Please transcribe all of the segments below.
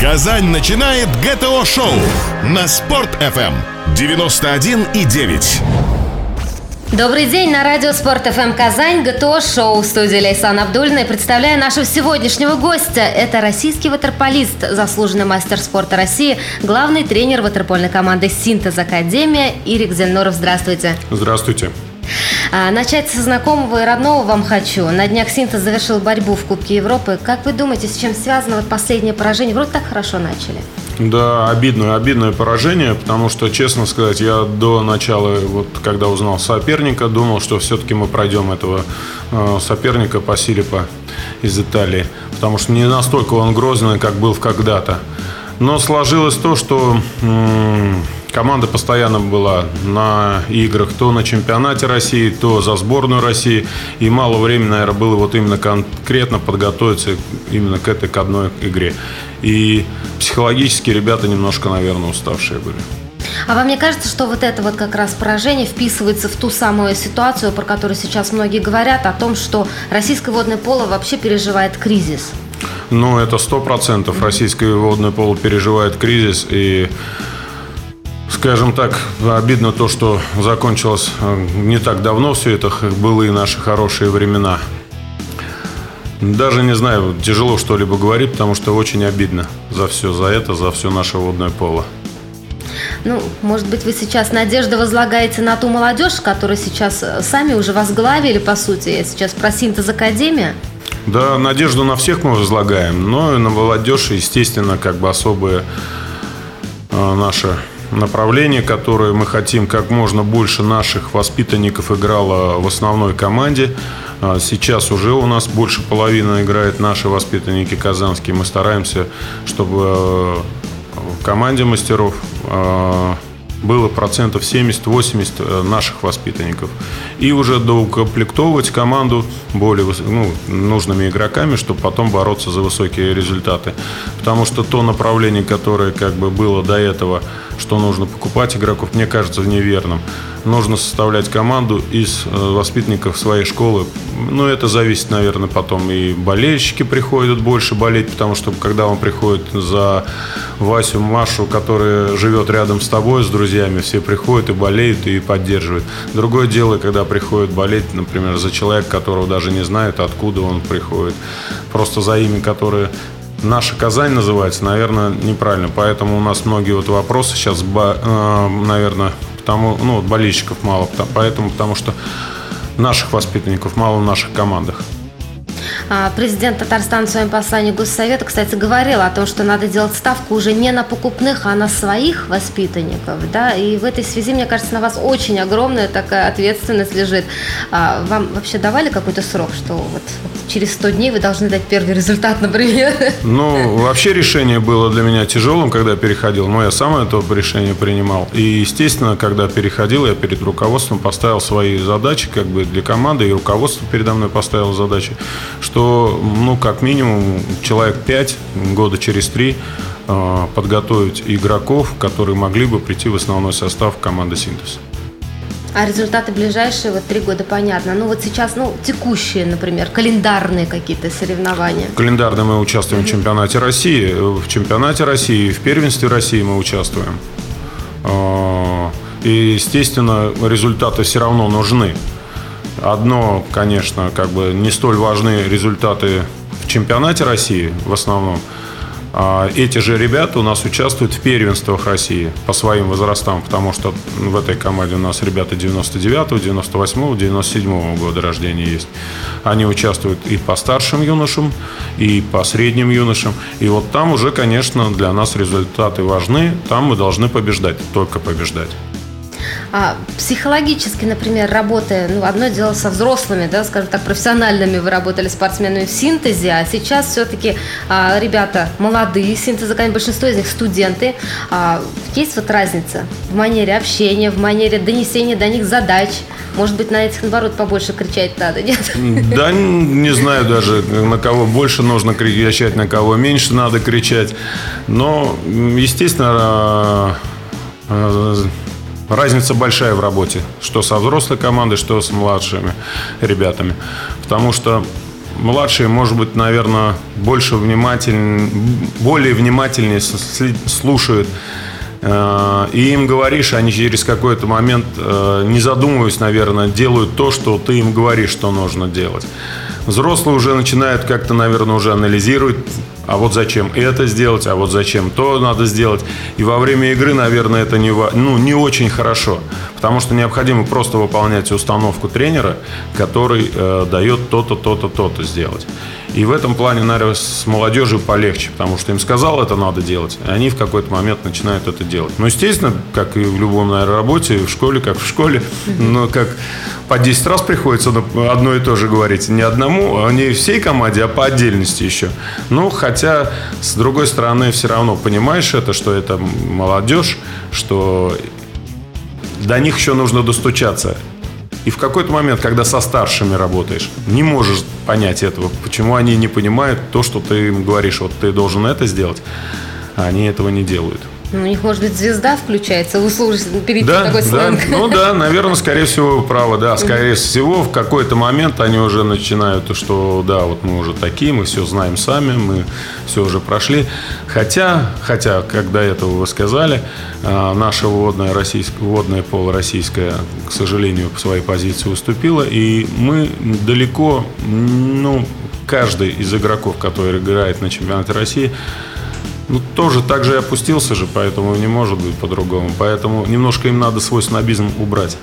Казань начинает ГТО-шоу на Спорт-ФМ 91,9. Добрый день на радио Спорт ФМ Казань, ГТО Шоу, в студии Лейсан Абдульна. И представляю нашего сегодняшнего гостя. Это российский ватерполист, заслуженный мастер спорта России, главный тренер ватерпольной команды «Синтез Академия» Ирик Зельноров. Здравствуйте. Здравствуйте. А, начать со знакомого и родного вам хочу. На днях Синтез завершил борьбу в Кубке Европы. Как вы думаете, с чем связано вот последнее поражение? Вроде так хорошо начали. Да, обидное, обидное поражение, потому что, честно сказать, я до начала, вот когда узнал соперника, думал, что все-таки мы пройдем этого э, соперника по Силипа из Италии, потому что не настолько он грозный, как был когда-то. Но сложилось то, что м- команда постоянно была на играх, то на чемпионате России, то за сборную России. И мало времени, наверное, было вот именно конкретно подготовиться именно к этой к одной игре. И психологически ребята немножко, наверное, уставшие были. А вам не кажется, что вот это вот как раз поражение вписывается в ту самую ситуацию, про которую сейчас многие говорят, о том, что российское водное поло вообще переживает кризис? Ну, это сто процентов. Российское водное поло переживает кризис, и Скажем так, обидно то, что закончилось э, не так давно все это, было и наши хорошие времена. Даже не знаю, тяжело что-либо говорить, потому что очень обидно за все, за это, за все наше водное поло. Ну, может быть, вы сейчас надежды возлагаете на ту молодежь, которая сейчас э, сами уже возглавили, по сути, я сейчас про синтез Академия? Да, надежду на всех мы возлагаем, но и на молодежь, естественно, как бы особые э, наши направление, которое мы хотим как можно больше наших воспитанников играло в основной команде. А, сейчас уже у нас больше половины играет наши воспитанники казанские. Мы стараемся, чтобы э, в команде мастеров э, было процентов 70-80 э, наших воспитанников. И уже доукомплектовывать команду более ну, нужными игроками, чтобы потом бороться за высокие результаты. Потому что то направление, которое как бы было до этого, что нужно покупать игроков, мне кажется неверным. Нужно составлять команду из э, воспитанников своей школы. Ну, это зависит, наверное, потом и болельщики приходят больше болеть, потому что когда он приходит за Васю, Машу, которая живет рядом с тобой, с друзьями, все приходят и болеют, и поддерживают. Другое дело, когда приходят болеть, например, за человека, которого даже не знают, откуда он приходит. Просто за имя, которое Наша Казань называется, наверное, неправильно. Поэтому у нас многие вот вопросы сейчас, э, наверное, потому, ну, болельщиков мало. Поэтому, потому что наших воспитанников мало в наших командах. А, президент Татарстана в своем послании Госсовета, кстати, говорил о том, что надо делать ставку уже не на покупных, а на своих воспитанников. Да? И в этой связи, мне кажется, на вас очень огромная такая ответственность лежит. А, вам вообще давали какой-то срок, что вот через 100 дней вы должны дать первый результат, например? Ну, вообще решение было для меня тяжелым, когда я переходил, но я сам это решение принимал. И, естественно, когда переходил, я перед руководством поставил свои задачи как бы для команды, и руководство передо мной поставило задачи, что, ну, как минимум, человек 5, года через 3 э, подготовить игроков, которые могли бы прийти в основной состав команды «Синтез». А результаты ближайшие, вот три года, понятно. Ну вот сейчас, ну, текущие, например, календарные какие-то соревнования. Календарно мы участвуем в чемпионате России. В чемпионате России, в первенстве России мы участвуем. А, и, естественно, результаты все равно нужны. Одно, конечно, как бы не столь важны результаты в чемпионате России в основном. А эти же ребята у нас участвуют в первенствах России по своим возрастам, потому что в этой команде у нас ребята 99-го, 98-го, 97-го года рождения есть. Они участвуют и по старшим юношам, и по средним юношам. И вот там уже, конечно, для нас результаты важны. Там мы должны побеждать, только побеждать. А, психологически, например, работая, ну, одно дело со взрослыми, да, скажем так, профессиональными вы работали спортсменами в синтезе, а сейчас все-таки а, ребята молодые, синтеза, большинство из них студенты. А, есть вот разница в манере общения, в манере донесения до них задач. Может быть, на этих, наоборот, побольше кричать надо, нет? Да, не знаю даже, на кого больше нужно кричать, на кого меньше надо кричать. Но, естественно, а, а, разница большая в работе, что со взрослой командой, что с младшими ребятами. Потому что младшие, может быть, наверное, больше внимательнее, более внимательнее слушают э, и им говоришь, они через какой-то момент, э, не задумываясь, наверное, делают то, что ты им говоришь, что нужно делать. Взрослые уже начинают как-то, наверное, уже анализировать, а вот зачем это сделать, а вот зачем то надо сделать. И во время игры, наверное, это не, ну, не очень хорошо, потому что необходимо просто выполнять установку тренера, который э, дает то-то, то-то, то-то сделать. И в этом плане, наверное, с молодежью полегче, потому что им сказал, это надо делать, и они в какой-то момент начинают это делать. Ну, естественно, как и в любом, наверное, работе, в школе, как в школе, но как по 10 раз приходится одно и то же говорить. Не одному, а не всей команде, а по отдельности еще. Ну, хотя, с другой стороны, все равно понимаешь это, что это молодежь, что до них еще нужно достучаться. И в какой-то момент, когда со старшими работаешь, не можешь понять этого, почему они не понимают то, что ты им говоришь, вот ты должен это сделать, а они этого не делают. Ну, у них, может быть, звезда включается, вы слушаете, перейти да, такой сленг. Да, ну да, наверное, скорее всего, право, да. Скорее всего, в какой-то момент они уже начинают, что да, вот мы уже такие, мы все знаем сами, мы все уже прошли. Хотя, хотя, когда этого вы сказали, а, наша водная, российская, водная поло российская, к сожалению, по своей позиции уступила, и мы далеко, ну, каждый из игроков, который играет на чемпионате России, ну, тоже так же и опустился же, поэтому не может быть по-другому. Поэтому немножко им надо свой снобизм убрать.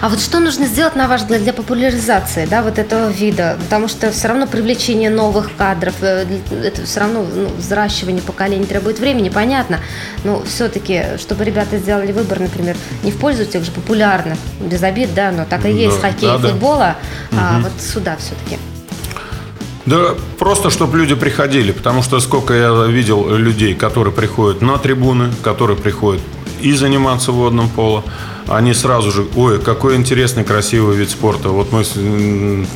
А вот что нужно сделать, на ваш взгляд, для популяризации да, вот этого вида? Потому что все равно привлечение новых кадров, э, это все равно ну, взращивание поколений требует времени, понятно. Но все-таки, чтобы ребята сделали выбор, например, не в пользу тех же популярных, без обид, да, но так и есть да, хоккей, да, футбола, да. а угу. вот сюда все-таки. Да просто, чтобы люди приходили, потому что сколько я видел людей, которые приходят на трибуны, которые приходят и заниматься водным поло, они сразу же, ой, какой интересный, красивый вид спорта. Вот мы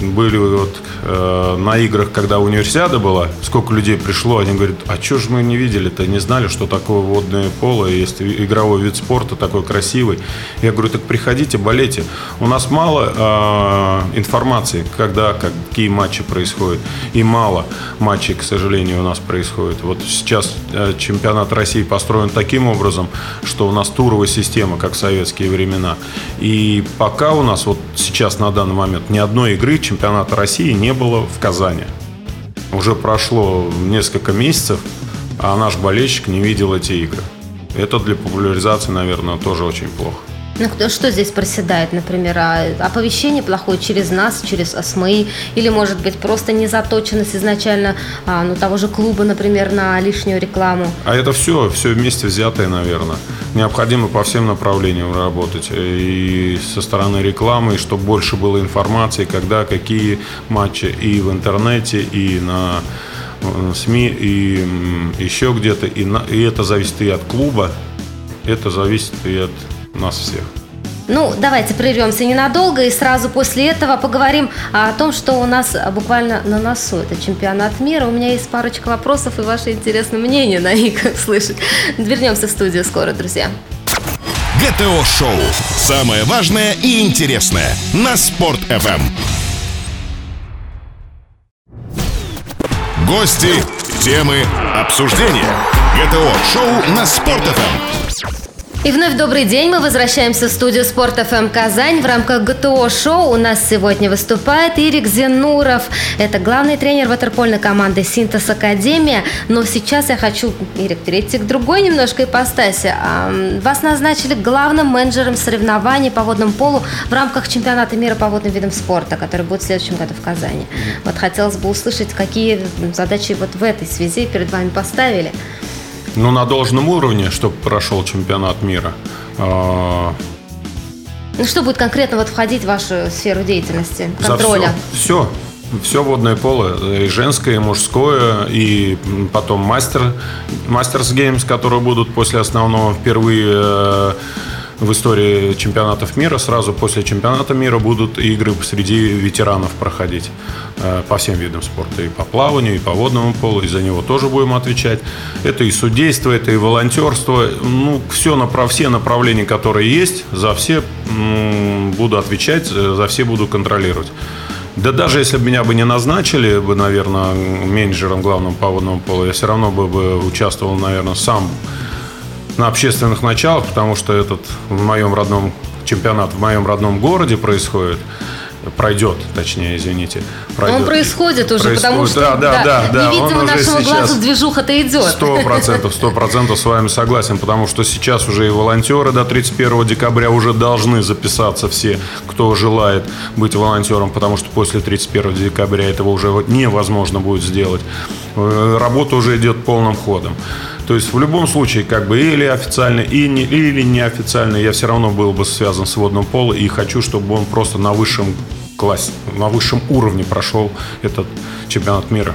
были вот э, на играх, когда универсиада была, сколько людей пришло, они говорят, а что же мы не видели-то, не знали, что такое водное поло, есть игровой вид спорта такой красивый. Я говорю, так приходите, болейте. У нас мало э, информации, когда, какие матчи происходят, и мало матчей, к сожалению, у нас происходит. Вот сейчас э, чемпионат России построен таким образом, что у нас туровая система, как советские времена. И пока у нас вот сейчас на данный момент ни одной игры чемпионата России не было в Казани. Уже прошло несколько месяцев, а наш болельщик не видел эти игры. Это для популяризации, наверное, тоже очень плохо. Ну, что здесь проседает, например? А оповещение плохое через нас, через СМИ? Или, может быть, просто незаточенность изначально а, ну, того же клуба, например, на лишнюю рекламу? А это все, все вместе взятое, наверное. Необходимо по всем направлениям работать. И со стороны рекламы, и чтобы больше было информации, когда, какие матчи и в интернете, и на э, СМИ, и еще где-то. И, на, и это зависит и от клуба, это зависит и от нас всех. Ну, давайте прервемся ненадолго и сразу после этого поговорим о том, что у нас буквально на носу. Это чемпионат мира. У меня есть парочка вопросов и ваше интересное мнение на них слышать. Вернемся в студию скоро, друзья. ГТО-шоу. Самое важное и интересное на Спорт-ФМ. Гости, темы, обсуждения. ГТО-шоу на Спорт-ФМ. И вновь добрый день. Мы возвращаемся в студию Спорт ФМ Казань. В рамках ГТО шоу у нас сегодня выступает Ирик Зенуров. Это главный тренер ватерпольной команды Синтез Академия. Но сейчас я хочу, Ирик, перейти к другой немножко ипостаси. Вас назначили главным менеджером соревнований по водному полу в рамках чемпионата мира по водным видам спорта, который будет в следующем году в Казани. Вот хотелось бы услышать, какие задачи вот в этой связи перед вами поставили. Ну, на должном уровне, чтобы прошел чемпионат мира. А, ну, что будет конкретно вот входить в вашу сферу деятельности, контроля? все, все, все водное поло, и женское, и мужское, и потом мастер, мастерс геймс, которые будут после основного впервые э, в истории чемпионатов мира. Сразу после чемпионата мира будут игры среди ветеранов проходить э, по всем видам спорта. И по плаванию, и по водному полу. И за него тоже будем отвечать. Это и судейство, это и волонтерство. Ну, все, направ, все направления, которые есть, за все буду отвечать, за все буду контролировать. Да даже если бы меня бы не назначили бы, наверное, менеджером главным по водному полу, я все равно бы, бы участвовал, наверное, сам на общественных началах, потому что этот в моем родном чемпионат в моем родном городе происходит пройдет, точнее, извините. Пройдет. Он происходит уже, происходит, потому что да, да, да, да, невидимо он нашему глазу движуха-то идет. Сто процентов, сто процентов с вами согласен, потому что сейчас уже и волонтеры до 31 декабря уже должны записаться все, кто желает быть волонтером, потому что после 31 декабря этого уже невозможно будет сделать. Э, работа уже идет полным ходом. То есть в любом случае, как бы или официально, и не, или неофициально, я все равно был бы связан с водным полом и хочу, чтобы он просто на высшем классе, на высшем уровне прошел этот чемпионат мира.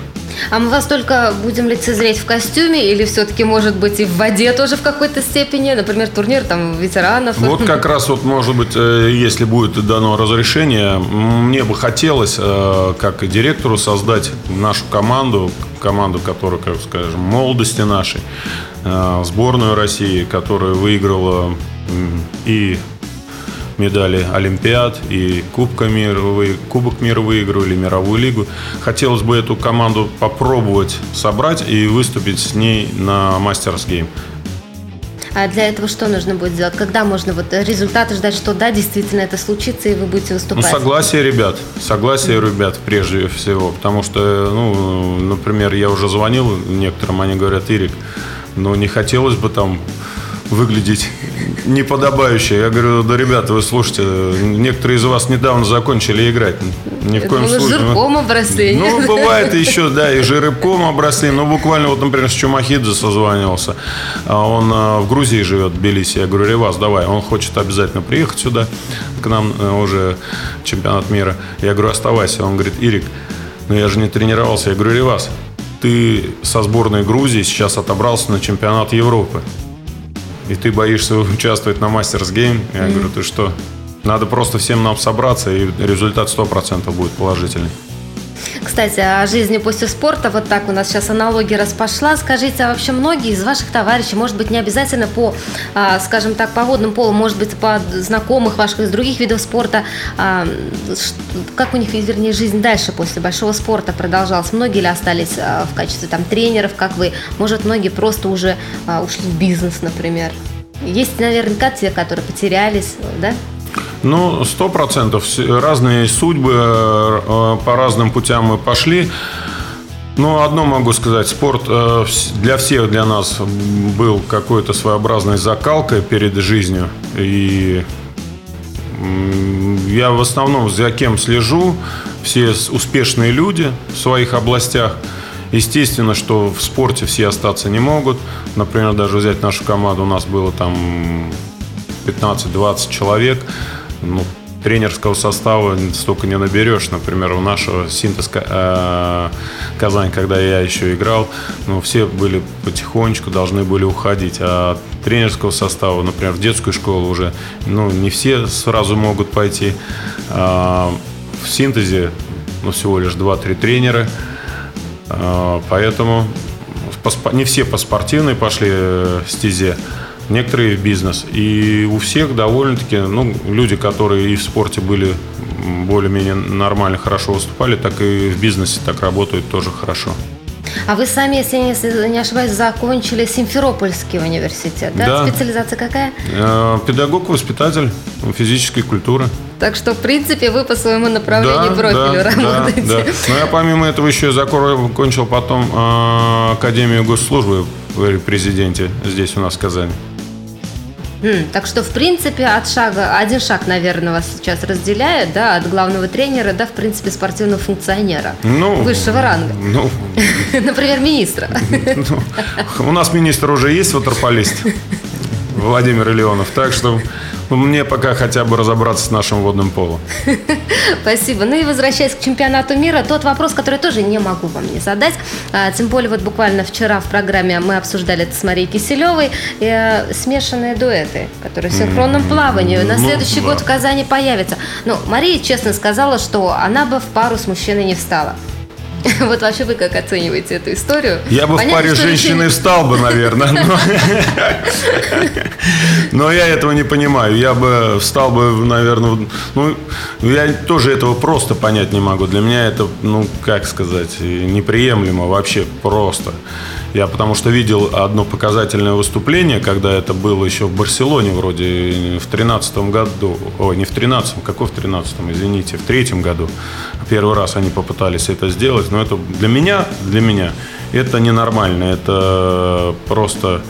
А мы вас только будем лицезреть в костюме или все-таки, может быть, и в воде тоже в какой-то степени? Например, турнир там ветеранов? Вот как раз вот, может быть, э, если будет дано разрешение, мне бы хотелось, э, как директору, создать нашу команду, команду, которая, как скажем, молодости нашей, э, сборную России, которая выиграла и медали Олимпиад и Кубка мира, Кубок мира выигрывали, мировую лигу. Хотелось бы эту команду попробовать собрать и выступить с ней на Мастерс Гейм. А для этого что нужно будет сделать? Когда можно вот результаты ждать, что да, действительно это случится, и вы будете выступать? Ну, согласие ребят. Согласие mm-hmm. ребят прежде всего. Потому что, ну, например, я уже звонил некоторым, они говорят, Ирик, ну, не хотелось бы там выглядеть неподобающе. Я говорю, да, ребята, вы слушайте, некоторые из вас недавно закончили играть. Ни в коем случае. жирком обросли. Ну, бывает еще, да, и жирком обросли. Ну, буквально, вот, например, с Чумахидзе созванивался. А он а, в Грузии живет, в Тбилиси. Я говорю, Ревас, давай. Он хочет обязательно приехать сюда, к нам э, уже чемпионат мира. Я говорю, оставайся. Он говорит, Ирик, ну я же не тренировался. Я говорю, Ревас, ты со сборной Грузии сейчас отобрался на чемпионат Европы и ты боишься участвовать на Мастерс Гейм, я mm-hmm. говорю, ты что? Надо просто всем нам собраться, и результат 100% будет положительный. Кстати, о жизни после спорта, вот так у нас сейчас аналогия распошла. Скажите, а вообще многие из ваших товарищей, может быть, не обязательно по, а, скажем так, по водному полу, может быть, по знакомых ваших из других видов спорта, а, как у них, вернее, жизнь дальше после большого спорта продолжалась? Многие ли остались а, в качестве там тренеров, как вы? Может, многие просто уже ушли в бизнес, например? Есть наверняка те, которые потерялись, да? Ну, сто процентов. Разные судьбы, э, по разным путям мы пошли. Но одно могу сказать, спорт э, для всех, для нас был какой-то своеобразной закалкой перед жизнью. И я в основном за кем слежу, все успешные люди в своих областях. Естественно, что в спорте все остаться не могут. Например, даже взять нашу команду, у нас было там 15-20 человек ну, тренерского состава столько не наберешь. Например, у нашего синтез э, Казань, когда я еще играл, ну, все были потихонечку должны были уходить. А тренерского состава, например, в детскую школу уже, ну, не все сразу могут пойти. А в синтезе, ну, всего лишь 2-3 тренера. А, поэтому не все по спортивной пошли э, стезе некоторые в бизнес. И у всех довольно-таки, ну, люди, которые и в спорте были более-менее нормально, хорошо выступали, так и в бизнесе так работают тоже хорошо. А вы сами, если не, не ошибаюсь, закончили Симферопольский университет, да? да. Специализация какая? Э, педагог-воспитатель физической культуры. Так что, в принципе, вы по своему направлению да, профилю да, работаете. Да, да. Ну, я помимо этого еще закончил потом э, Академию госслужбы при президенте здесь у нас в Казани. Так что, в принципе, от шага, один шаг, наверное, вас сейчас разделяет, да, от главного тренера, да, в принципе, спортивного функционера ну, высшего ранга. Ну, Например, министра. Ну, у нас министр уже есть ватерполист, Владимир Леонов, так что мне пока хотя бы разобраться с нашим водным полом. Спасибо. Ну и возвращаясь к чемпионату мира, тот вопрос, который тоже не могу вам не задать. А, тем более вот буквально вчера в программе мы обсуждали это с Марией Киселевой. Э, смешанные дуэты, которые в синхронном плавании. На ну, следующий год в Казани появятся. Ну, Мария честно сказала, что она бы в пару с мужчиной не встала. Вот вообще вы как оцениваете эту историю? Я бы Понятно, в паре женщины встал бы, наверное. Но... но я этого не понимаю. Я бы встал бы, наверное... Ну, я тоже этого просто понять не могу. Для меня это, ну, как сказать, неприемлемо вообще просто. Я потому что видел одно показательное выступление, когда это было еще в Барселоне вроде в тринадцатом году. Ой, не в тринадцатом, какой в тринадцатом, извините, в третьем году. Первый раз они попытались это сделать, но это для меня, для меня это ненормально, это просто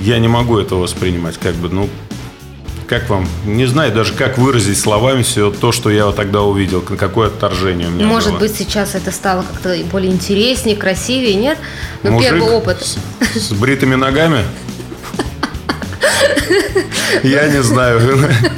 я не могу этого воспринимать, как бы, ну, как вам, не знаю даже, как выразить словами все то, что я тогда увидел, какое отторжение у меня Может было. быть, сейчас это стало как-то более интереснее, красивее, нет? Но Мужик первый опыт. С, с бритыми ногами? Я не знаю.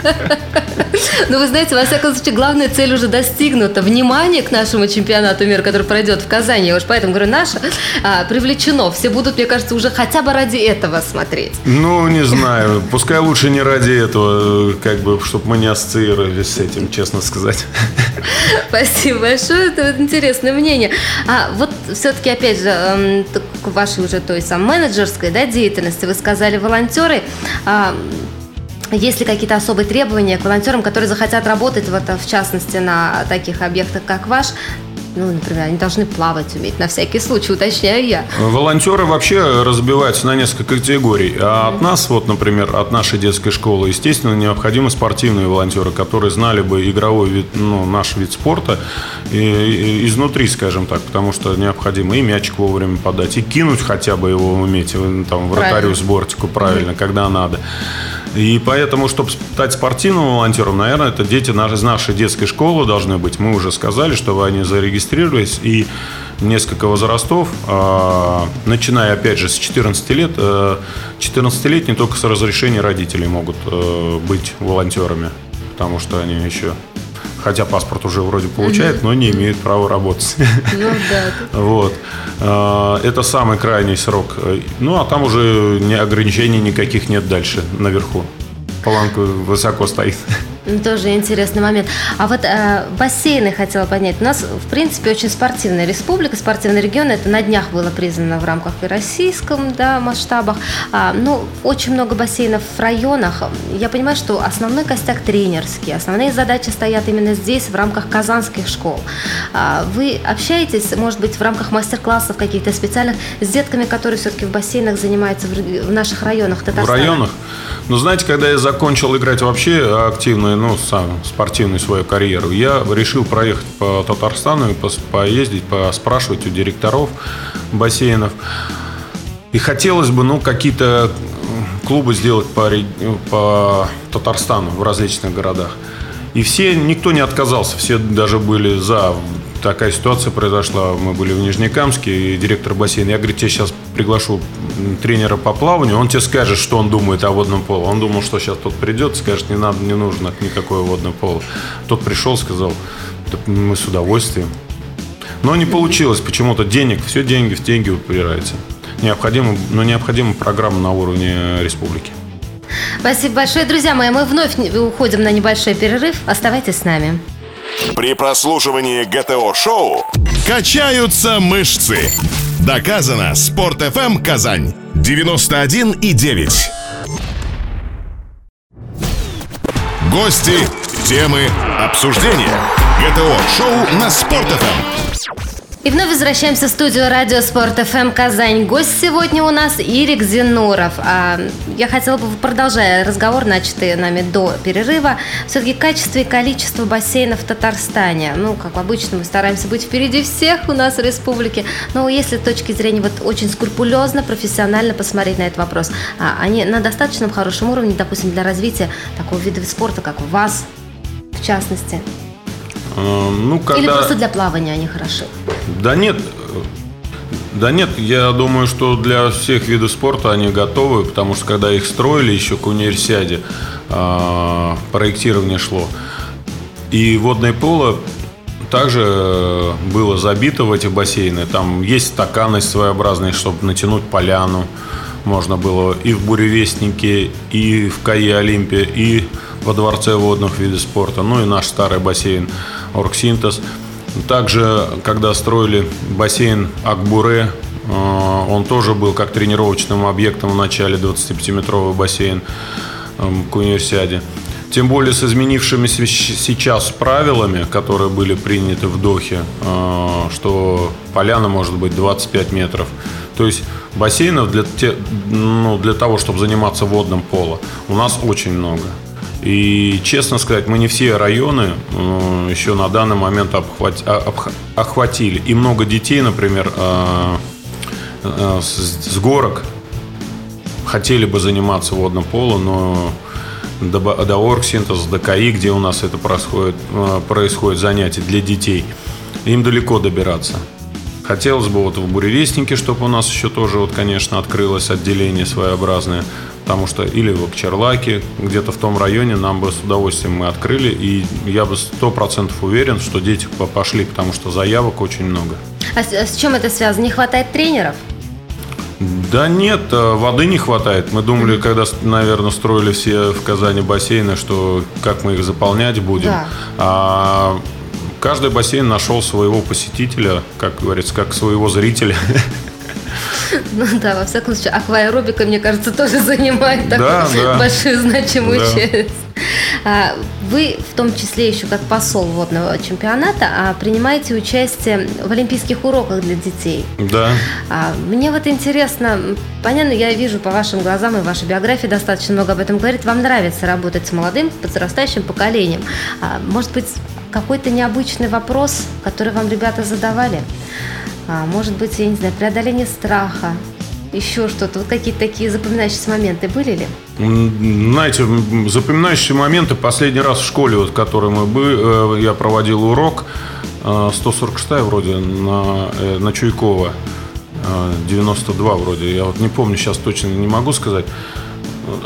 Ну, вы знаете, во всяком случае, главная цель уже достигнута. Внимание к нашему чемпионату мира, который пройдет в Казани. Я уж поэтому говорю, наше а, привлечено. Все будут, мне кажется, уже хотя бы ради этого смотреть. Ну, не знаю. Пускай лучше не ради этого, как бы, чтобы мы не ассоциировались с этим, честно сказать. Спасибо большое. Это интересное мнение. А вот все-таки, опять же, эм, вашей уже той самой менеджерской да, деятельности, вы сказали волонтеры. А, есть ли какие-то особые требования к волонтерам, которые захотят работать, вот, в частности, на таких объектах, как ваш, ну, например, они должны плавать уметь, на всякий случай, уточняю я. Волонтеры вообще разбиваются на несколько категорий. А от нас, вот, например, от нашей детской школы, естественно, необходимы спортивные волонтеры, которые знали бы игровой вид, ну, наш вид спорта и, и, изнутри, скажем так, потому что необходимо и мячик вовремя подать, и кинуть хотя бы его уметь, там, вратарю с бортику правильно, mm-hmm. когда надо. И поэтому, чтобы стать спортивным волонтером, наверное, это дети из нашей детской школы должны быть. Мы уже сказали, чтобы они зарегистрировались. И несколько возрастов, а, начиная, опять же, с 14 лет. 14-летние э, только с разрешения родителей могут э, быть волонтерами, потому что они еще хотя паспорт уже вроде получает, но не имеет права работать. Ну да. Вот. А, это самый крайний срок. Ну, а там уже ни ограничений никаких нет дальше, наверху. Планка высоко стоит. Тоже интересный момент. А вот э, бассейны хотела понять. У нас, в принципе, очень спортивная республика, спортивный регион. Это на днях было признано в рамках и российском да, масштабах. А, ну, очень много бассейнов в районах. Я понимаю, что основной костяк тренерский. Основные задачи стоят именно здесь, в рамках казанских школ. А, вы общаетесь, может быть, в рамках мастер-классов каких-то специальных с детками, которые все-таки в бассейнах занимаются в, в наших районах Татарстана? В районах? Ну, знаете, когда я закончил играть вообще активно ну, сам, спортивную свою карьеру, я решил проехать по Татарстану и поездить, поспрашивать у директоров бассейнов. И хотелось бы, ну, какие-то клубы сделать по, по Татарстану в различных городах. И все, никто не отказался, все даже были за такая ситуация произошла. Мы были в Нижнекамске, и директор бассейна, я, говорю, тебе сейчас приглашу тренера по плаванию, он тебе скажет, что он думает о водном поле. Он думал, что сейчас тот придет, скажет, не надо, не нужно никакое водное поло. Тот пришел, сказал, мы с удовольствием. Но не получилось почему-то денег, все деньги в деньги упирается. Необходимо, но необходима программа на уровне республики. Спасибо большое, друзья мои. Мы вновь уходим на небольшой перерыв. Оставайтесь с нами. При прослушивании ГТО-шоу качаются мышцы. Доказано. Спорт FM Казань 91 и 9. Гости, темы, обсуждения. ГТО-шоу на Спорт FM. И вновь возвращаемся в студию Радио Спорт ФМ Казань. Гость сегодня у нас Ирик Зинуров. А, я хотела бы, продолжая разговор, начатый нами до перерыва, все-таки качество и количество бассейнов в Татарстане. Ну, как обычно, мы стараемся быть впереди всех у нас в республике. Но если с точки зрения вот очень скрупулезно, профессионально посмотреть на этот вопрос, а, они на достаточно хорошем уровне, допустим, для развития такого вида спорта, как у вас, в частности? Эм, ну, когда... Или просто для плавания они хороши? Да нет, да нет, я думаю, что для всех видов спорта они готовы, потому что когда их строили еще к универсиаде, а, проектирование шло. И водное поло также было забито в эти бассейны. Там есть стаканы своеобразные, чтобы натянуть поляну. Можно было и в Буревестнике, и в КАИ Олимпе, и во Дворце водных видов спорта. Ну и наш старый бассейн Оргсинтез. Также, когда строили бассейн Акбуре, э, он тоже был как тренировочным объектом в начале 25-метровый бассейн эм, к универсиаде. Тем более с изменившимися сейчас правилами, которые были приняты в Дохе, э, что поляна может быть 25 метров. То есть бассейнов для, те, ну, для того, чтобы заниматься водным поло, у нас очень много. И, честно сказать, мы не все районы э, еще на данный момент обхват, охватили. И много детей, например, э, с, с горок хотели бы заниматься водным поло, но до, до до КАИ, где у нас это происходит, э, происходит занятие для детей, им далеко добираться. Хотелось бы вот в Буревестнике, чтобы у нас еще тоже, вот, конечно, открылось отделение своеобразное, потому что или в Акчерлаке, где-то в том районе нам бы с удовольствием мы открыли, и я бы сто процентов уверен, что дети пошли, потому что заявок очень много. А с, а с чем это связано? Не хватает тренеров? Да нет, э, воды не хватает. Мы думали, когда, наверное, строили все в Казани бассейны, что как мы их заполнять будем. Да. А каждый бассейн нашел своего посетителя, как говорится, как своего зрителя. Ну да, во всяком случае, акваэробика, мне кажется, тоже занимает да, такую да. большую значимую да. часть. А, вы, в том числе еще как посол водного чемпионата, а, принимаете участие в олимпийских уроках для детей. Да. А, мне вот интересно, понятно, я вижу по вашим глазам и вашей биографии достаточно много об этом говорит. Вам нравится работать с молодым, подрастающим поколением. Может быть, какой-то необычный вопрос, который вам ребята задавали? Может быть, я не знаю, преодоление страха, еще что-то? Вот какие-то такие запоминающиеся моменты были ли? Знаете, запоминающие моменты последний раз в школе, вот, в которой мы были, э, я проводил урок, 146 э, вроде, на, э, на Чуйкова, 92 вроде, я вот не помню сейчас точно, не могу сказать.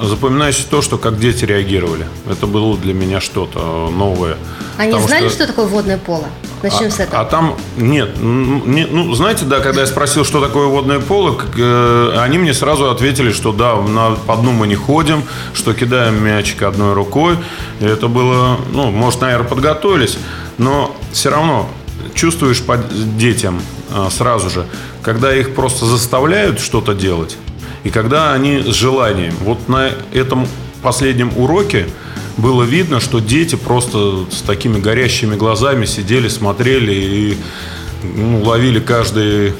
Запоминающее то, что как дети реагировали. Это было для меня что-то новое. Они знали, что... что такое водное поло? Начнем а, с этого. А там нет, не, ну знаете, да, когда я спросил, что такое водное поло, э, они мне сразу ответили, что да, на, по дну мы не ходим, что кидаем мячик одной рукой. И это было, ну, может, наверное, подготовились, но все равно чувствуешь по детям а, сразу же, когда их просто заставляют что-то делать, и когда они с желанием. Вот на этом последнем уроке было видно, что дети просто с такими горящими глазами сидели, смотрели и ну, ловили каждый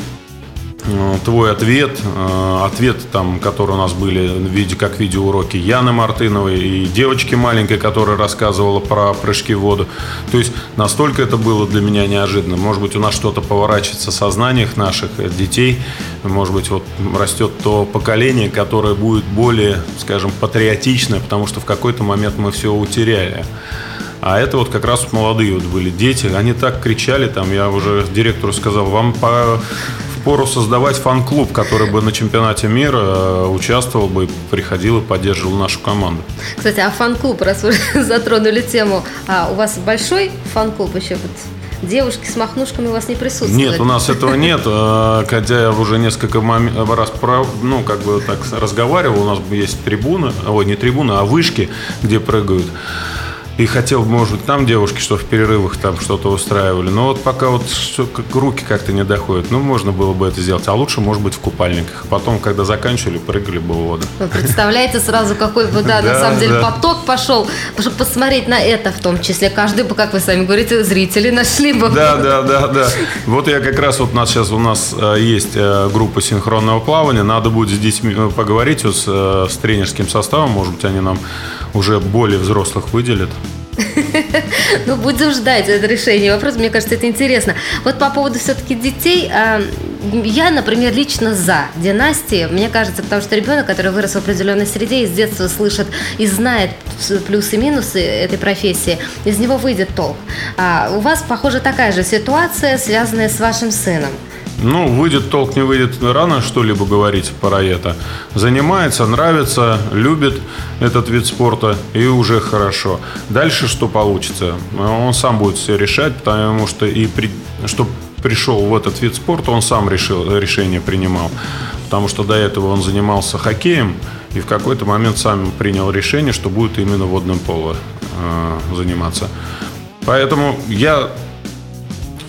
твой ответ, э, ответ там, который у нас были в виде как видеоуроки Яны Мартыновой и девочки маленькой, которая рассказывала про прыжки в воду. То есть настолько это было для меня неожиданно. Может быть, у нас что-то поворачивается в сознаниях наших детей. Может быть, вот растет то поколение, которое будет более, скажем, патриотичное, потому что в какой-то момент мы все утеряли. А это вот как раз молодые вот были дети. Они так кричали, там, я уже директору сказал, вам впору создавать фан-клуб, который бы на чемпионате мира э, участвовал бы, приходил и поддерживал нашу команду. Кстати, а фан-клуб, раз вы затронули тему, а у вас большой фан-клуб еще вот девушки с махнушками у вас не присутствуют? Нет, у нас этого нет. Э, хотя я уже несколько раз ну, как бы так разговаривал, у нас есть трибуны, ой, не трибуны, а вышки, где прыгают. И хотел, может быть, там девушки, что в перерывах там что-то устраивали. Но вот пока вот что, как, руки как-то не доходят. Ну, можно было бы это сделать. А лучше, может быть, в купальниках. Потом, когда заканчивали, прыгали бы в воду. Вы представляете сразу, какой бы, да, на самом деле, поток пошел, чтобы посмотреть на это в том числе. Каждый бы, как вы сами говорите, зрители нашли бы. Да, да, да, да. Вот я как раз вот у нас сейчас у нас э, есть э, группа синхронного плавания. Надо будет с детьми э, поговорить с, с тренерским составом. Может быть, они нам уже более взрослых выделят. Ну, будем ждать это решение. Вопрос, мне кажется, это интересно. Вот по поводу все-таки детей, а, я, например, лично за династии. Мне кажется, потому что ребенок, который вырос в определенной среде и с детства слышит и знает плюсы и минусы этой профессии, из него выйдет толк. А у вас, похоже, такая же ситуация, связанная с вашим сыном. Ну, выйдет толк, не выйдет, рано что-либо говорить про это. Занимается, нравится, любит этот вид спорта, и уже хорошо. Дальше что получится? Он сам будет все решать, потому что и при, что пришел в этот вид спорта, он сам решил, решение принимал. Потому что до этого он занимался хоккеем, и в какой-то момент сам принял решение, что будет именно водным поло э, заниматься. Поэтому я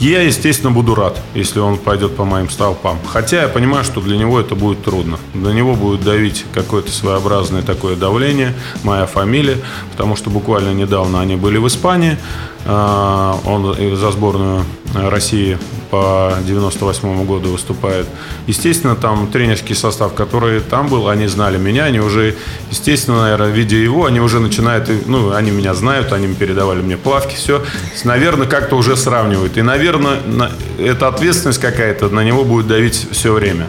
Я, естественно, буду рад, если он пойдет по моим столпам. Хотя я понимаю, что для него это будет трудно. Для него будет давить какое-то своеобразное такое давление, моя фамилия, потому что буквально недавно они были в Испании. А, он за сборную России по 98 году выступает. Естественно, там тренерский состав, который там был, они знали меня, они уже, естественно, наверное, видя его, они уже начинают, ну, они меня знают, они передавали мне плавки, все, наверное, как-то уже сравнивают. И, наверное, эта ответственность какая-то на него будет давить все время.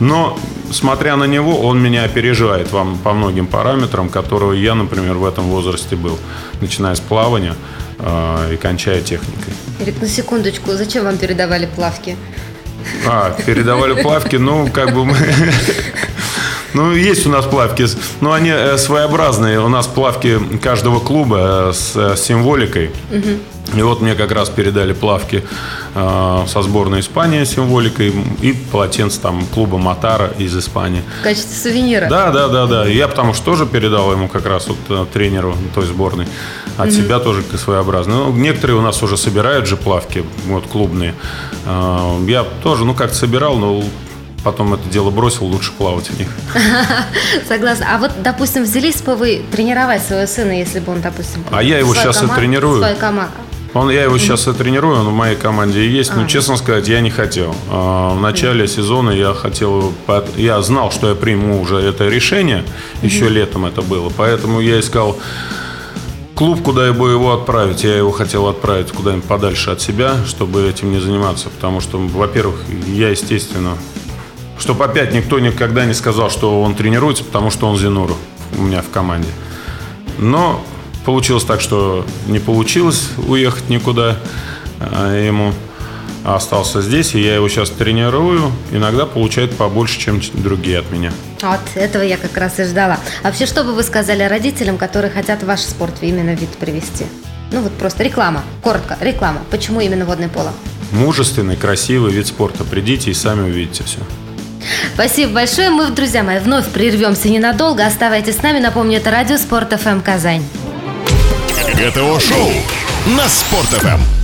Но, смотря на него, он меня опережает вам по многим параметрам, которые я, например, в этом возрасте был, начиная с плавания и кончая техникой. Эрик, на секундочку, зачем вам передавали плавки? А, передавали плавки, ну, как бы мы... Ну, есть у нас плавки, но они э, своеобразные. У нас плавки каждого клуба э, с э, символикой. И вот мне как раз передали плавки э, со сборной Испании с символикой и полотенце там клуба Матара из Испании. В качестве сувенира? Да, да, да, да. Я потому что тоже передал ему как раз вот тренеру той сборной. От mm-hmm. себя тоже своеобразно. Ну, некоторые у нас уже собирают же плавки, вот клубные. Э, я тоже, ну, как-то собирал, но потом это дело бросил, лучше плавать в них. Согласна. А вот, допустим, взялись бы вы тренировать своего сына, если бы он, допустим... А я его сейчас команд... и тренирую. Он, я его mm-hmm. сейчас и тренирую, он в моей команде и есть. Но, а. честно сказать, я не хотел. А, в начале mm-hmm. сезона я хотел... Я знал, что я приму уже это решение. Еще mm-hmm. летом это было. Поэтому я искал клуб, куда я бы его отправить. Я его хотел отправить куда-нибудь подальше от себя, чтобы этим не заниматься. Потому что, во-первых, я, естественно, чтобы опять никто никогда не сказал, что он тренируется, потому что он Зенуру у меня в команде. Но получилось так, что не получилось уехать никуда а, ему. Остался здесь, и я его сейчас тренирую. Иногда получает побольше, чем другие от меня. Вот, этого я как раз и ждала. Вообще, что бы вы сказали родителям, которые хотят ваш спорт именно вид привести? Ну вот просто реклама, коротко, реклама. Почему именно водное поло? Мужественный, красивый вид спорта. Придите и сами увидите все. Спасибо большое. Мы, друзья мои, вновь прервемся ненадолго. Оставайтесь с нами. Напомню, это радио Спорт ФМ Казань. ГТО Шоу на Спорт ФМ.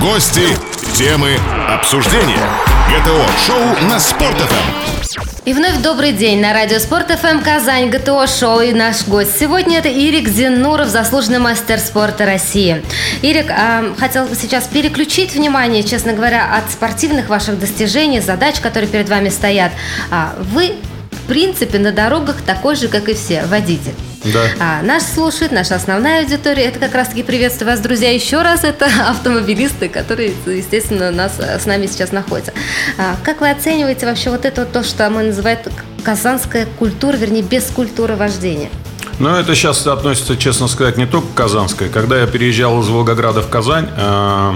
Гости, темы, обсуждения. ГТО Шоу на Спорт ФМ. И вновь добрый день на радио Спорт ФМ Казань, ГТО Шоу и наш гость. Сегодня это Ирик Зинуров, заслуженный мастер спорта России. Ирик, э, хотел бы сейчас переключить внимание, честно говоря, от спортивных ваших достижений, задач, которые перед вами стоят. А, вы в принципе, на дорогах такой же, как и все, водитель. Да. А, наш слушает, наша основная аудитория. Это как раз-таки приветствую вас, друзья, еще раз. Это автомобилисты, которые, естественно, нас, с нами сейчас находятся. А, как вы оцениваете вообще вот это вот то, что мы называем казанская культура, вернее, без культуры вождения? Ну, это сейчас относится, честно сказать, не только к Казанской. Когда я переезжал из Волгограда в Казань, э,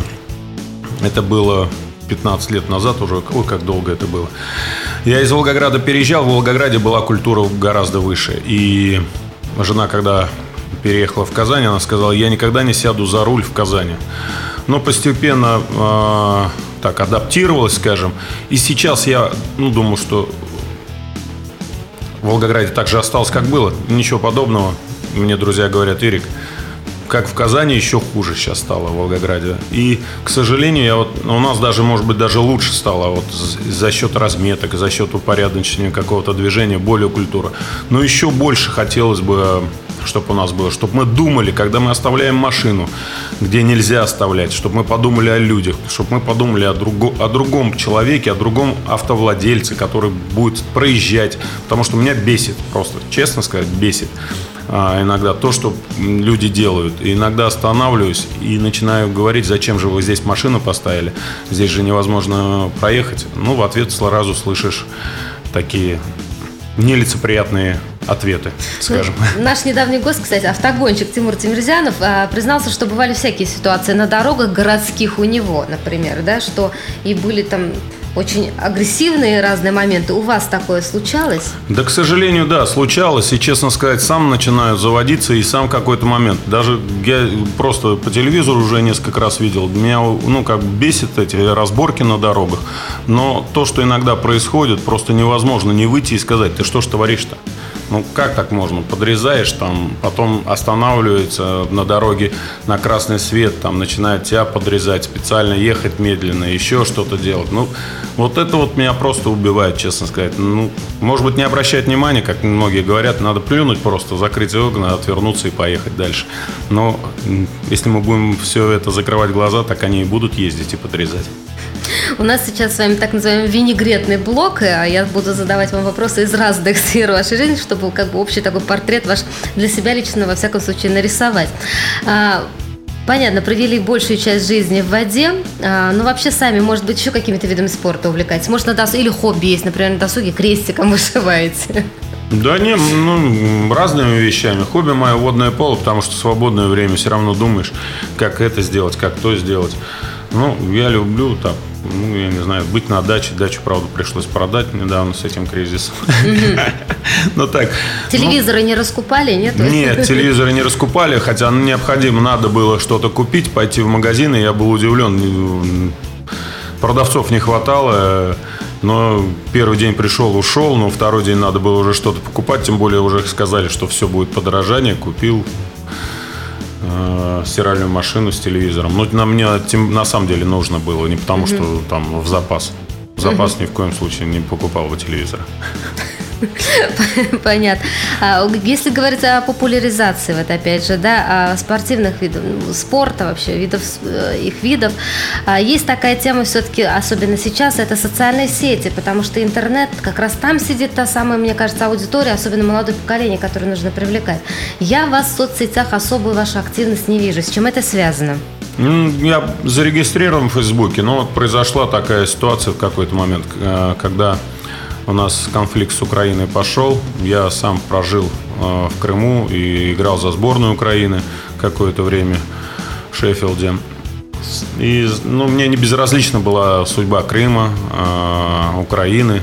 это было 15 лет назад уже, ой, как долго это было. Я из Волгограда переезжал, в Волгограде была культура гораздо выше. И жена, когда переехала в Казань, она сказала, я никогда не сяду за руль в Казани. Но постепенно э, так адаптировалась, скажем. И сейчас я ну, думаю, что в Волгограде так же осталось, как было. Ничего подобного. Мне друзья говорят, Ирик, как в Казани, еще хуже сейчас стало в Волгограде. И, к сожалению, я вот, у нас даже, может быть, даже лучше стало вот за счет разметок, за счет упорядочения какого-то движения, более культура. Но еще больше хотелось бы чтобы у нас было, чтобы мы думали, когда мы оставляем машину, где нельзя оставлять, чтобы мы подумали о людях, чтобы мы подумали о, друго, о другом человеке, о другом автовладельце, который будет проезжать, потому что меня бесит просто, честно сказать, бесит иногда то, что люди делают. И иногда останавливаюсь и начинаю говорить, зачем же вы здесь машину поставили, здесь же невозможно проехать. Ну, в ответ сразу слышишь такие нелицеприятные ответы, скажем. Ну, наш недавний гость, кстати, автогонщик Тимур Тимирзянов, а, признался, что бывали всякие ситуации на дорогах городских у него, например, да, что и были там очень агрессивные разные моменты. У вас такое случалось? Да, к сожалению, да, случалось. И, честно сказать, сам начинаю заводиться и сам какой-то момент. Даже я просто по телевизору уже несколько раз видел. Меня, ну, как бесит эти разборки на дорогах. Но то, что иногда происходит, просто невозможно не выйти и сказать, ты что ж творишь-то? Ну, как так можно? Подрезаешь там, потом останавливается на дороге на красный свет, там начинает тебя подрезать, специально ехать медленно, еще что-то делать. Ну, вот это вот меня просто убивает, честно сказать. Ну, может быть, не обращать внимания, как многие говорят, надо плюнуть просто, закрыть окна, отвернуться и поехать дальше. Но если мы будем все это закрывать глаза, так они и будут ездить и подрезать. У нас сейчас с вами так называемый винегретный блок, а я буду задавать вам вопросы из разных сфер вашей жизни, чтобы как бы общий такой портрет ваш для себя лично, во всяком случае, нарисовать. А, понятно, провели большую часть жизни в воде, а, но вообще сами, может быть, еще какими-то видами спорта увлекаетесь? Может, на досуге, или хобби есть, например, на досуге крестиком вышиваете? Да не, ну, разными вещами. Хобби мое водное поло, потому что свободное время все равно думаешь, как это сделать, как то сделать. Ну, я люблю так, ну, я не знаю, быть на даче. Дачу, правда, пришлось продать недавно с этим кризисом. Ну так. Телевизоры не раскупали, нет? Нет, телевизоры не раскупали, хотя необходимо, надо было что-то купить, пойти в магазин, и я был удивлен. Продавцов не хватало, но первый день пришел, ушел, но второй день надо было уже что-то покупать, тем более уже сказали, что все будет подорожание, купил, э, стиральную машину с телевизором. Но на мне на самом деле нужно было, не потому mm-hmm. что там в запас. В запас mm-hmm. ни в коем случае не покупал бы телевизора. Понятно. А, если говорить о популяризации, вот опять же, да, спортивных видов, ну, спорта вообще, видов, э, их видов, а, есть такая тема все-таки, особенно сейчас, это социальные сети, потому что интернет, как раз там сидит та самая, мне кажется, аудитория, особенно молодое поколение, которое нужно привлекать. Я вас в соцсетях особую вашу активность не вижу. С чем это связано? Я зарегистрирован в Фейсбуке, но вот произошла такая ситуация в какой-то момент, э, когда у нас конфликт с Украиной пошел. Я сам прожил э, в Крыму и играл за сборную Украины какое-то время в Шеффилде. И ну, мне не безразлична была судьба Крыма, э, Украины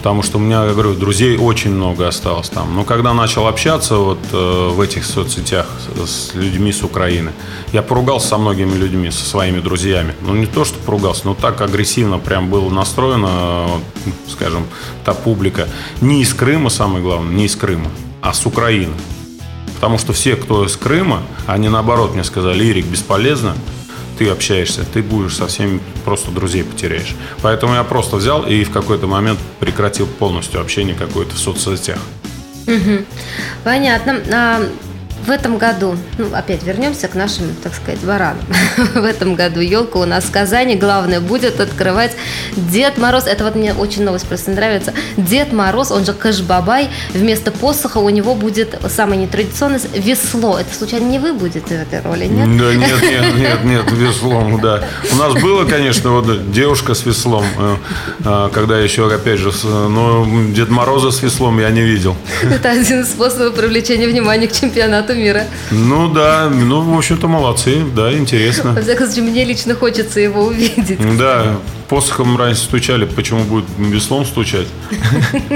потому что у меня, я говорю, друзей очень много осталось там. Но когда начал общаться вот э, в этих соцсетях с, людьми с Украины, я поругался со многими людьми, со своими друзьями. Ну, не то, что поругался, но так агрессивно прям было настроено, вот, скажем, та публика. Не из Крыма, самое главное, не из Крыма, а с Украины. Потому что все, кто из Крыма, они наоборот мне сказали, Ирик, бесполезно, ты общаешься, ты будешь со всеми просто друзей потеряешь. Поэтому я просто взял и в какой-то момент прекратил полностью общение какое-то в соцсетях. Угу. Понятно. А в этом году, ну, опять вернемся к нашим, так сказать, баранам. в этом году елка у нас в Казани, главное, будет открывать Дед Мороз. Это вот мне очень новость просто нравится. Дед Мороз, он же Кэш-Бабай, вместо посоха у него будет самое нетрадиционное весло. Это случайно не вы будете в этой роли, нет? Да нет, нет, нет, нет, веслом, да. У нас было, конечно, вот девушка с веслом, э, э, когда еще, опять же, но Дед Мороза с веслом я не видел. Это один из способов привлечения внимания к чемпионату чемпионату мира. Ну да, ну, в общем-то, молодцы, да, интересно. Во всяком случае, мне лично хочется его увидеть. Да, посохом раньше стучали, почему будет веслом стучать?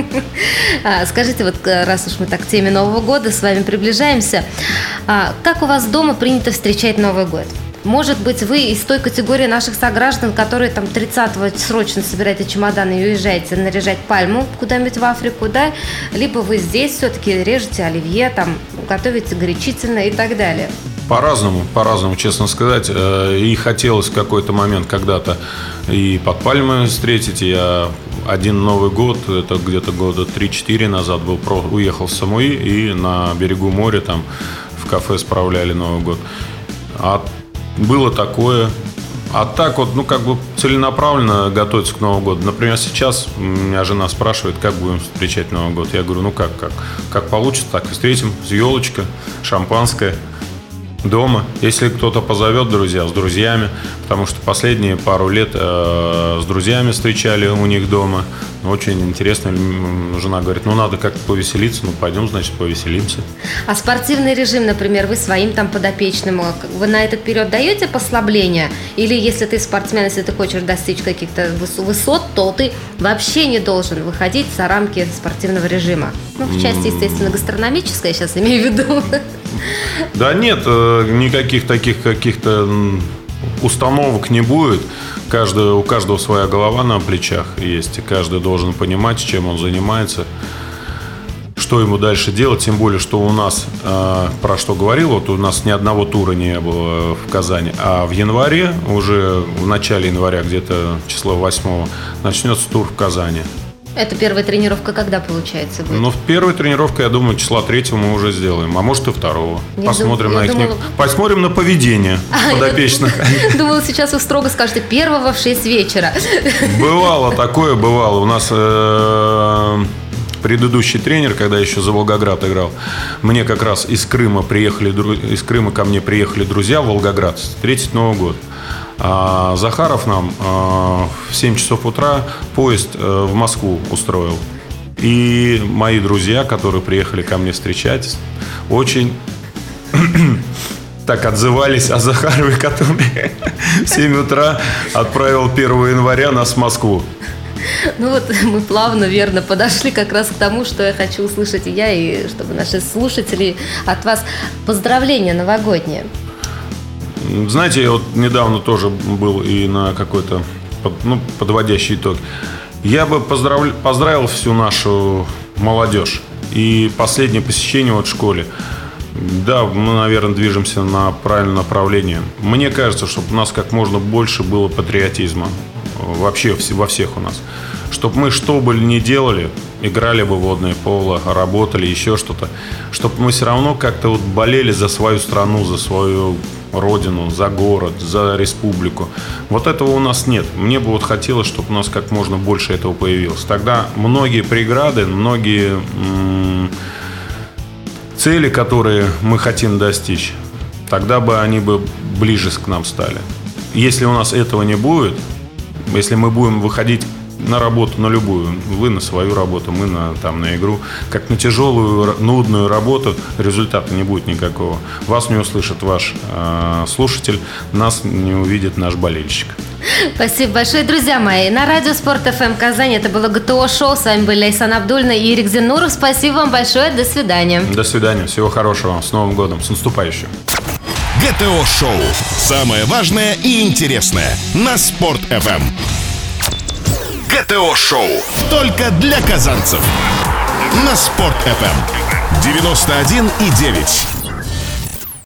А, скажите, вот э, раз уж мы так к теме Нового года с вами приближаемся, а, как у вас дома принято встречать Новый год? Может быть, вы из той категории наших сограждан, которые там 30-го срочно собираете чемоданы и уезжаете наряжать пальму куда-нибудь в Африку, да? Либо вы здесь все-таки режете оливье, там, готовите горячительно и так далее. По-разному, по-разному, честно сказать. Э, и хотелось в какой-то момент когда-то и под пальмой встретить. Я один Новый год, это где-то года 3-4 назад был, уехал в Самуи и на берегу моря там в кафе справляли Новый год. А было такое. А так вот, ну, как бы целенаправленно готовиться к Новому году. Например, сейчас меня жена спрашивает, как будем встречать Новый год. Я говорю, ну как, как? Как получится, так и встретим. Елочка, шампанское – дома. Если кто-то позовет друзья, с друзьями, потому что последние пару лет э, с друзьями встречали у них дома. Очень интересно. Жена говорит, ну надо как-то повеселиться, ну пойдем, значит, повеселимся. А спортивный режим, например, вы своим там подопечным, э, вы на этот период даете послабление? Или если ты спортсмен, если ты хочешь достичь каких-то высот, то ты вообще не должен выходить за рамки спортивного режима? Ну, в части, естественно, гастрономической, я сейчас имею в виду. Да нет, э, никаких таких каких-то установок не будет. Каждый, у каждого своя голова на плечах есть, и каждый должен понимать, чем он занимается, что ему дальше делать, тем более, что у нас, э, про что говорил, вот у нас ни одного тура не было в Казани, а в январе, уже в начале января, где-то число 8 начнется тур в Казани. Это первая тренировка когда получается будет? Ну, в первой тренировке, я думаю, числа третьего мы уже сделаем, а может и второго. Я Посмотрим дум- на их... думала- Посмотрим на поведение подопечных. Думала, сейчас вы строго скажете первого в 6 вечера. Бывало такое, бывало. У нас э, предыдущий тренер, когда еще за Волгоград играл, мне как раз из Крыма приехали, из Крыма ко мне приехали друзья в Волгоград встретить Новый год. А Захаров нам э, в 7 часов утра поезд э, в Москву устроил. И мои друзья, которые приехали ко мне встречать, очень так отзывались о Захарове, который в 7 утра отправил 1 января нас в Москву. Ну вот мы плавно, верно подошли как раз к тому, что я хочу услышать и я, и чтобы наши слушатели от вас поздравления новогодние. Знаете, я вот недавно тоже был и на какой-то ну, подводящий итог. Я бы поздравля- поздравил всю нашу молодежь. И последнее посещение вот в школе. Да, мы, наверное, движемся на правильном направлении. Мне кажется, чтобы у нас как можно больше было патриотизма. Вообще во всех у нас. Чтобы мы что бы ни делали, играли бы в водное поло, работали, еще что-то. Чтобы мы все равно как-то вот болели за свою страну, за свою родину, за город, за республику. Вот этого у нас нет. Мне бы вот хотелось, чтобы у нас как можно больше этого появилось. Тогда многие преграды, многие цели, которые мы хотим достичь, тогда бы они бы ближе к нам стали. Если у нас этого не будет, если мы будем выходить на работу, на любую, вы на свою работу, мы на, там, на игру, как на тяжелую, нудную работу, результата не будет никакого. Вас не услышит ваш э, слушатель, нас не увидит наш болельщик. Спасибо большое, друзья мои. На радио Спорт ФМ Казань это было ГТО Шоу. С вами были Айсан Абдульна и Ирик Зенуров. Спасибо вам большое. До свидания. До свидания, всего хорошего вам, с Новым годом, с наступающим. ГТО-шоу. Самое важное и интересное на Спорт-ФМ. ГТО-шоу. Только для казанцев. На Спорт-ФМ. 91,9.